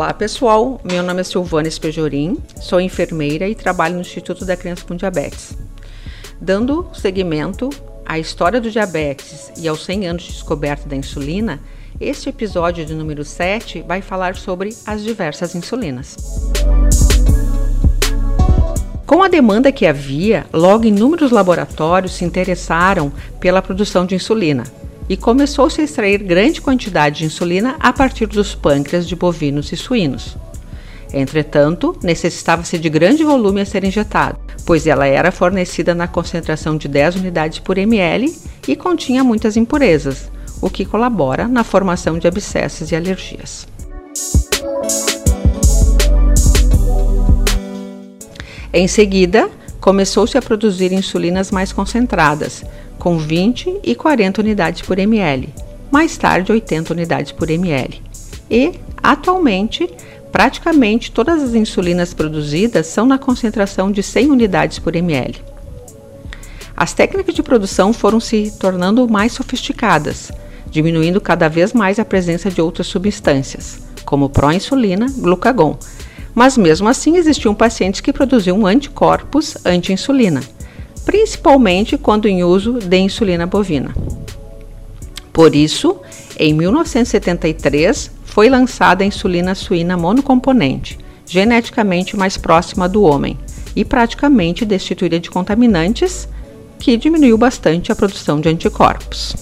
Olá pessoal, meu nome é Silvana Espejorim, sou enfermeira e trabalho no Instituto da Criança com Diabetes. Dando seguimento à história do diabetes e aos 100 anos de descoberta da insulina, este episódio de número 7 vai falar sobre as diversas insulinas. Com a demanda que havia, logo inúmeros laboratórios se interessaram pela produção de insulina, e começou-se a extrair grande quantidade de insulina a partir dos pâncreas de bovinos e suínos. Entretanto, necessitava-se de grande volume a ser injetado, pois ela era fornecida na concentração de 10 unidades por ml e continha muitas impurezas, o que colabora na formação de abscessos e alergias. Em seguida, começou-se a produzir insulinas mais concentradas, com 20 e 40 unidades por ml, mais tarde 80 unidades por ml. E, atualmente, praticamente todas as insulinas produzidas são na concentração de 100 unidades por ml. As técnicas de produção foram se tornando mais sofisticadas, diminuindo cada vez mais a presença de outras substâncias, como proinsulina, glucagon. Mas mesmo assim existiam pacientes que produziam anticorpos anti-insulina principalmente quando em uso de insulina bovina. Por isso, em 1973 foi lançada a insulina suína monocomponente, geneticamente mais próxima do homem e praticamente destituída de contaminantes, que diminuiu bastante a produção de anticorpos.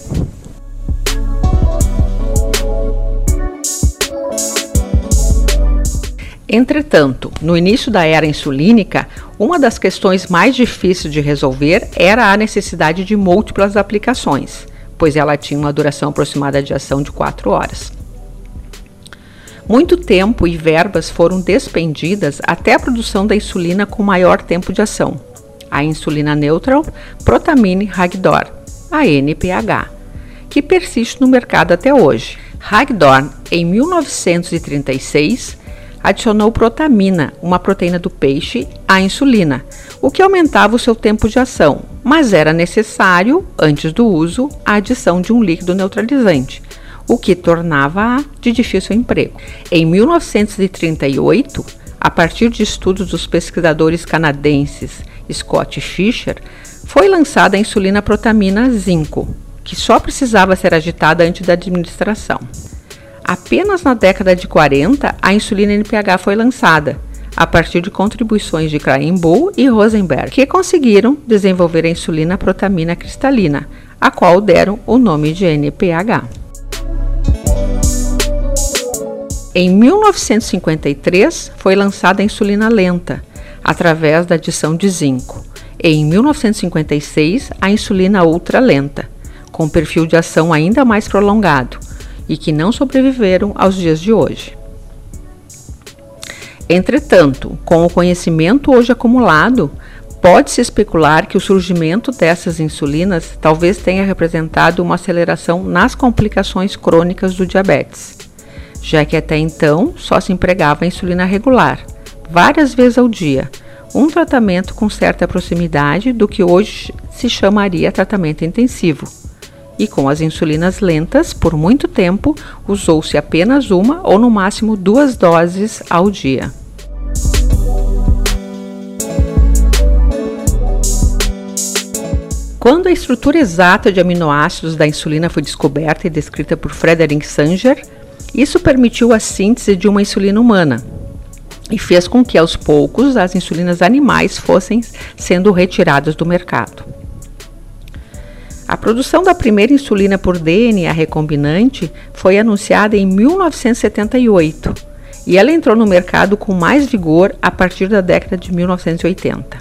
Entretanto, no início da era insulínica, uma das questões mais difíceis de resolver era a necessidade de múltiplas aplicações, pois ela tinha uma duração aproximada de ação de 4 horas. Muito tempo e verbas foram despendidas até a produção da insulina com maior tempo de ação, a insulina neutral Protamine Hagdor, a NPH, que persiste no mercado até hoje. Hagdorn, em 1936, adicionou protamina, uma proteína do peixe, à insulina, o que aumentava o seu tempo de ação, mas era necessário, antes do uso, a adição de um líquido neutralizante, o que tornava-a de difícil emprego. Em 1938, a partir de estudos dos pesquisadores canadenses Scott Fischer, foi lançada a insulina protamina zinco, que só precisava ser agitada antes da administração. Apenas na década de 40, a insulina NPH foi lançada, a partir de contribuições de Krahenbuhl e Rosenberg, que conseguiram desenvolver a insulina protamina cristalina, a qual deram o nome de NPH. Em 1953, foi lançada a insulina lenta, através da adição de zinco. E em 1956, a insulina ultralenta, com perfil de ação ainda mais prolongado, e que não sobreviveram aos dias de hoje. Entretanto, com o conhecimento hoje acumulado, pode-se especular que o surgimento dessas insulinas talvez tenha representado uma aceleração nas complicações crônicas do diabetes, já que até então só se empregava insulina regular, várias vezes ao dia, um tratamento com certa proximidade do que hoje se chamaria tratamento intensivo e com as insulinas lentas, por muito tempo, usou-se apenas uma ou no máximo duas doses ao dia. Quando a estrutura exata de aminoácidos da insulina foi descoberta e descrita por Frederick Sanger, isso permitiu a síntese de uma insulina humana e fez com que aos poucos as insulinas animais fossem sendo retiradas do mercado. A produção da primeira insulina por DNA recombinante foi anunciada em 1978 e ela entrou no mercado com mais vigor a partir da década de 1980.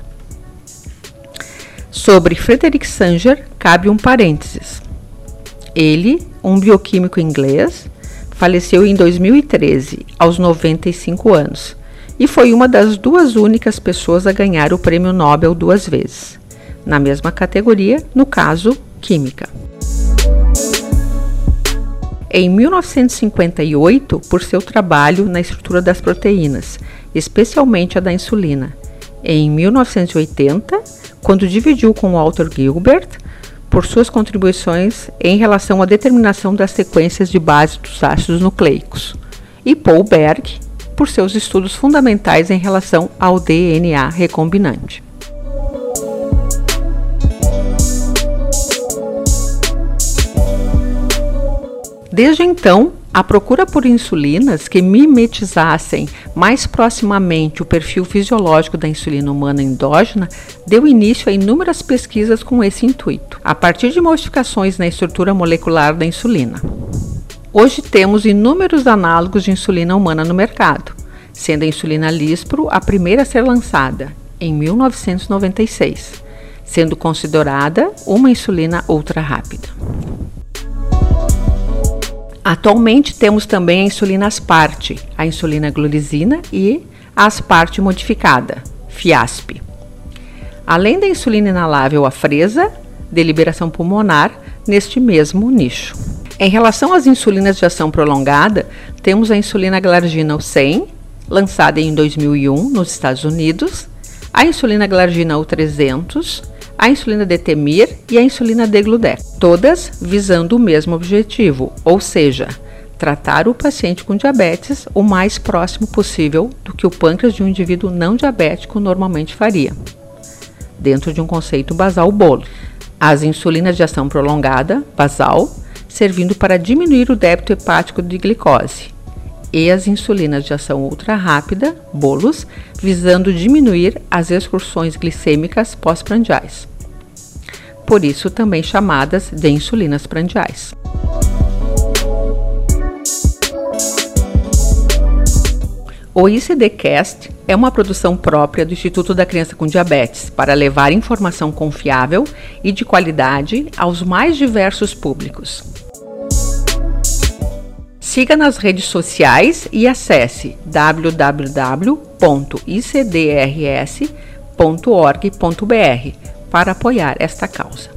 Sobre Frederick Sanger, cabe um parênteses. Ele, um bioquímico inglês, faleceu em 2013, aos 95 anos, e foi uma das duas únicas pessoas a ganhar o prêmio Nobel duas vezes, na mesma categoria, no caso, química. Em 1958, por seu trabalho na estrutura das proteínas, especialmente a da insulina. Em 1980, quando dividiu com Walter Gilbert por suas contribuições em relação à determinação das sequências de base dos ácidos nucleicos. E Paul Berg, por seus estudos fundamentais em relação ao DNA recombinante. Desde então, a procura por insulinas que mimetizassem mais proximamente o perfil fisiológico da insulina humana endógena deu início a inúmeras pesquisas com esse intuito, a partir de modificações na estrutura molecular da insulina. Hoje temos inúmeros análogos de insulina humana no mercado, sendo a insulina Lispro a primeira a ser lançada, em 1996, sendo considerada uma insulina ultra rápida. Atualmente temos também a insulina asparte, a insulina glulisina e a asparte modificada, FIASP. Além da insulina inalável a fresa, de liberação pulmonar, neste mesmo nicho. Em relação às insulinas de ação prolongada, temos a insulina glargina 100, lançada em 2001 nos Estados Unidos, a insulina glargina U300, a insulina Detemir e a insulina Degludec, todas visando o mesmo objetivo, ou seja, tratar o paciente com diabetes o mais próximo possível do que o pâncreas de um indivíduo não diabético normalmente faria, dentro de um conceito basal bolo. As insulinas de ação prolongada, basal, servindo para diminuir o débito hepático de glicose, e as insulinas de ação ultra rápida, bolos, visando diminuir as excursões glicêmicas pós-prandiais. Por isso também chamadas de insulinas prandiais. O ICDcast é uma produção própria do Instituto da Criança com Diabetes para levar informação confiável e de qualidade aos mais diversos públicos. Siga nas redes sociais e acesse www.icdrs.org.br para apoiar esta causa.